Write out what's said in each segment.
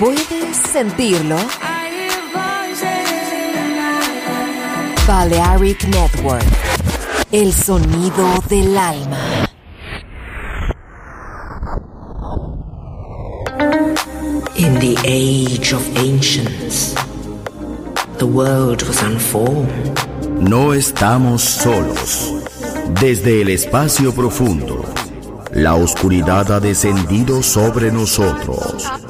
¿Puedes sentirlo? Balearic Network. El sonido del alma. In the age of ancients, the world was unformed. No estamos solos. Desde el espacio profundo, la oscuridad ha descendido sobre nosotros.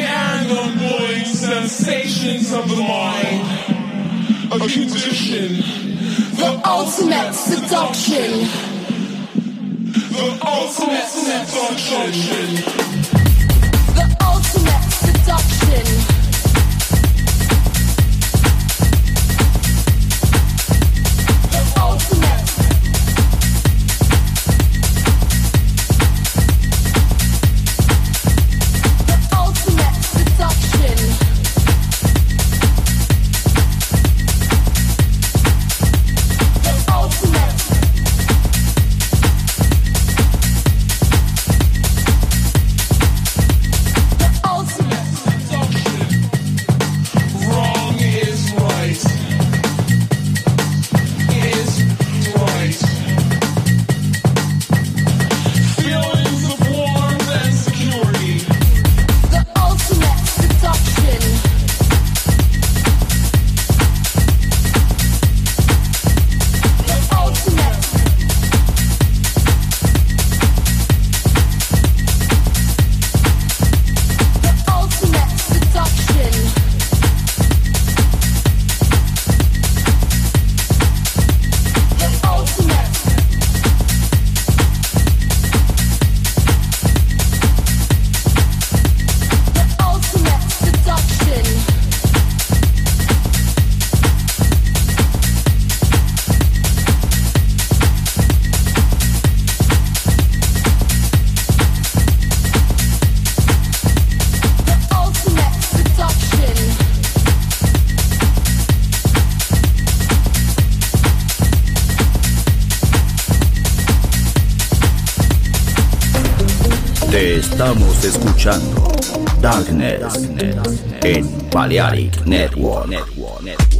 and unblowing sensations of the mind. A condition, the ultimate seduction. The ultimate seduction. The ultimate seduction. Te estamos escuchando. Darkness en Balearic Network.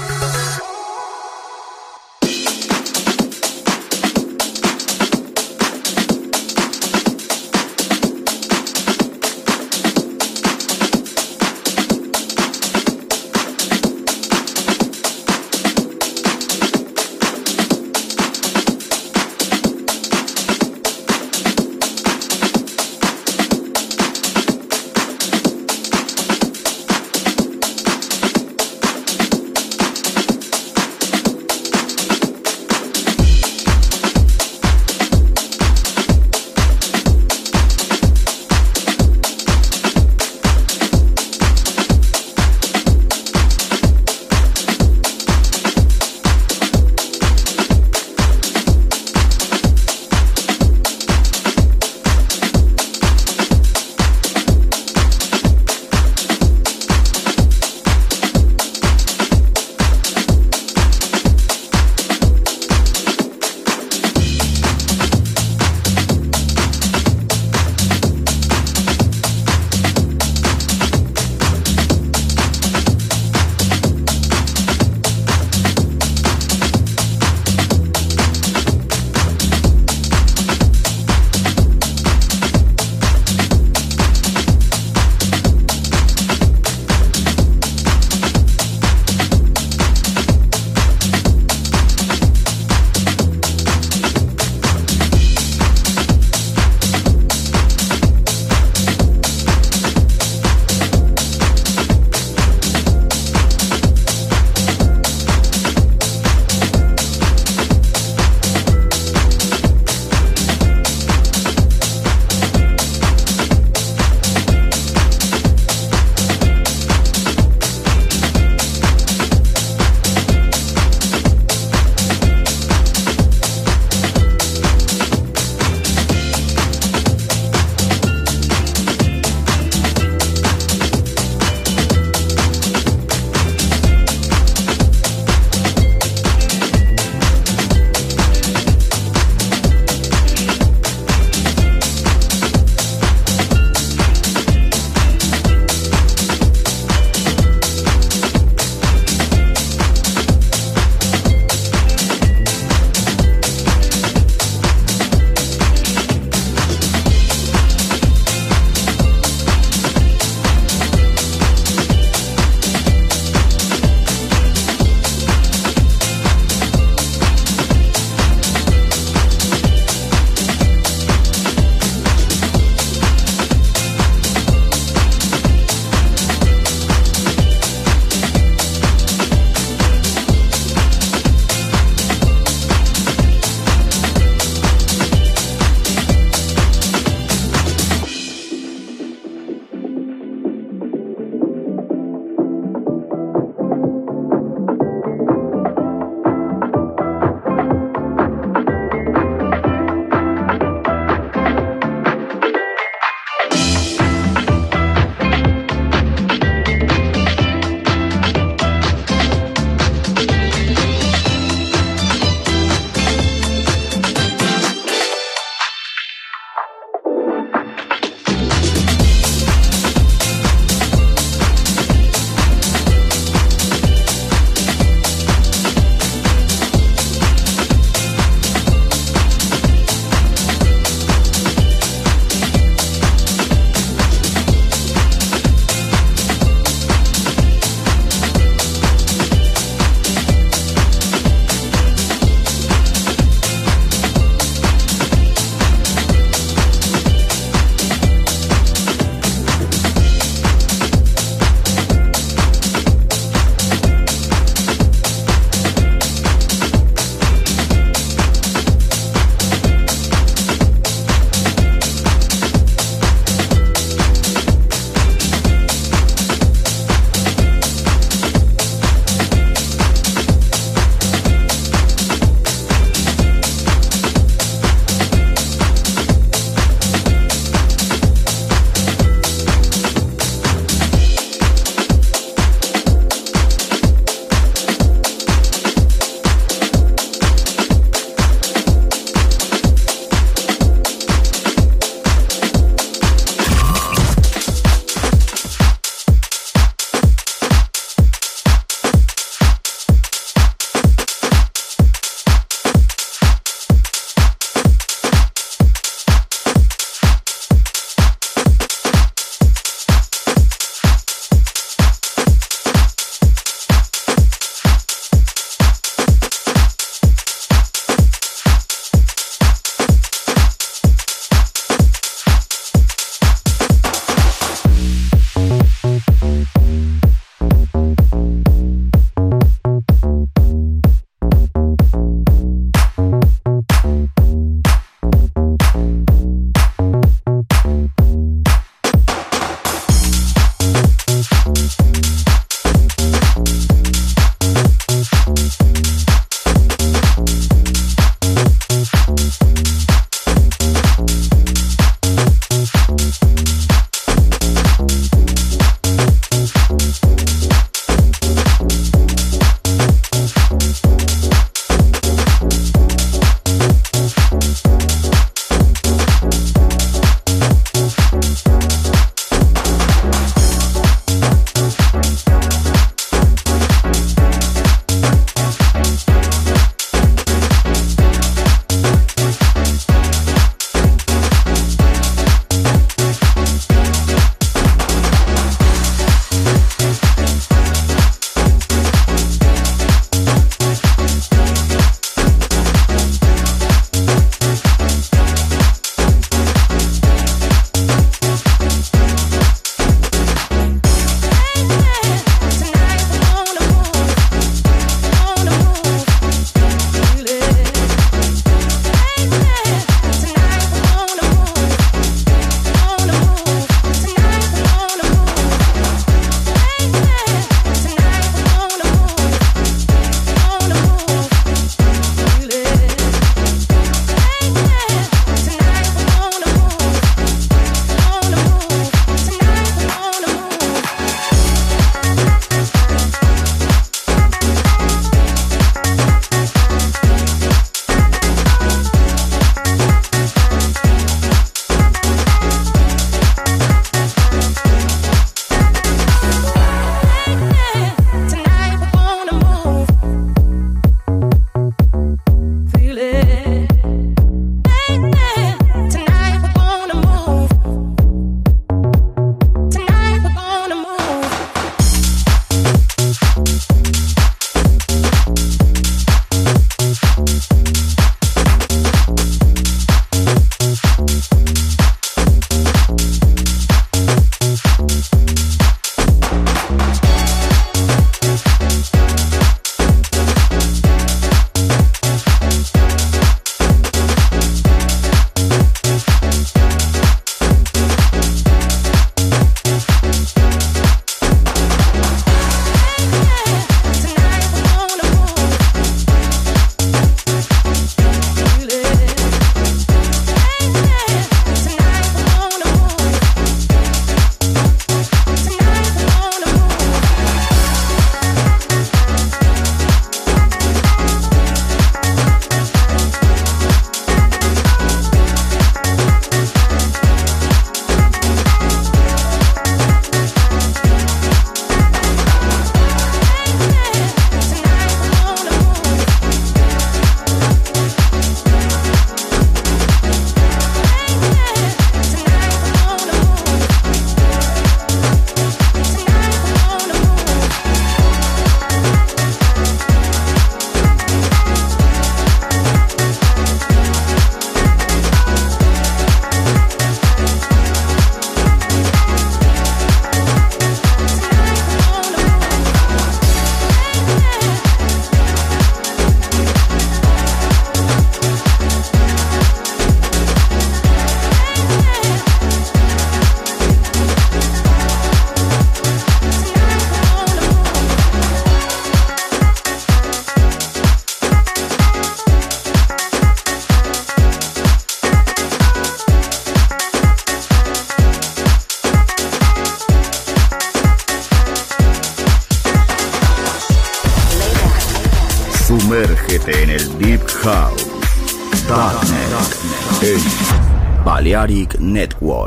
En Balearic Network.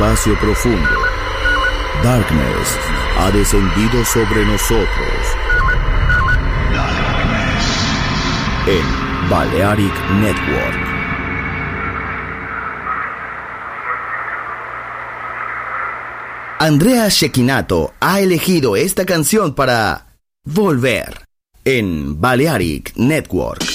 Espacio profundo, Darkness ha descendido sobre nosotros. En Balearic Network. Andrea Shekinato ha elegido esta canción para volver en Balearic Network.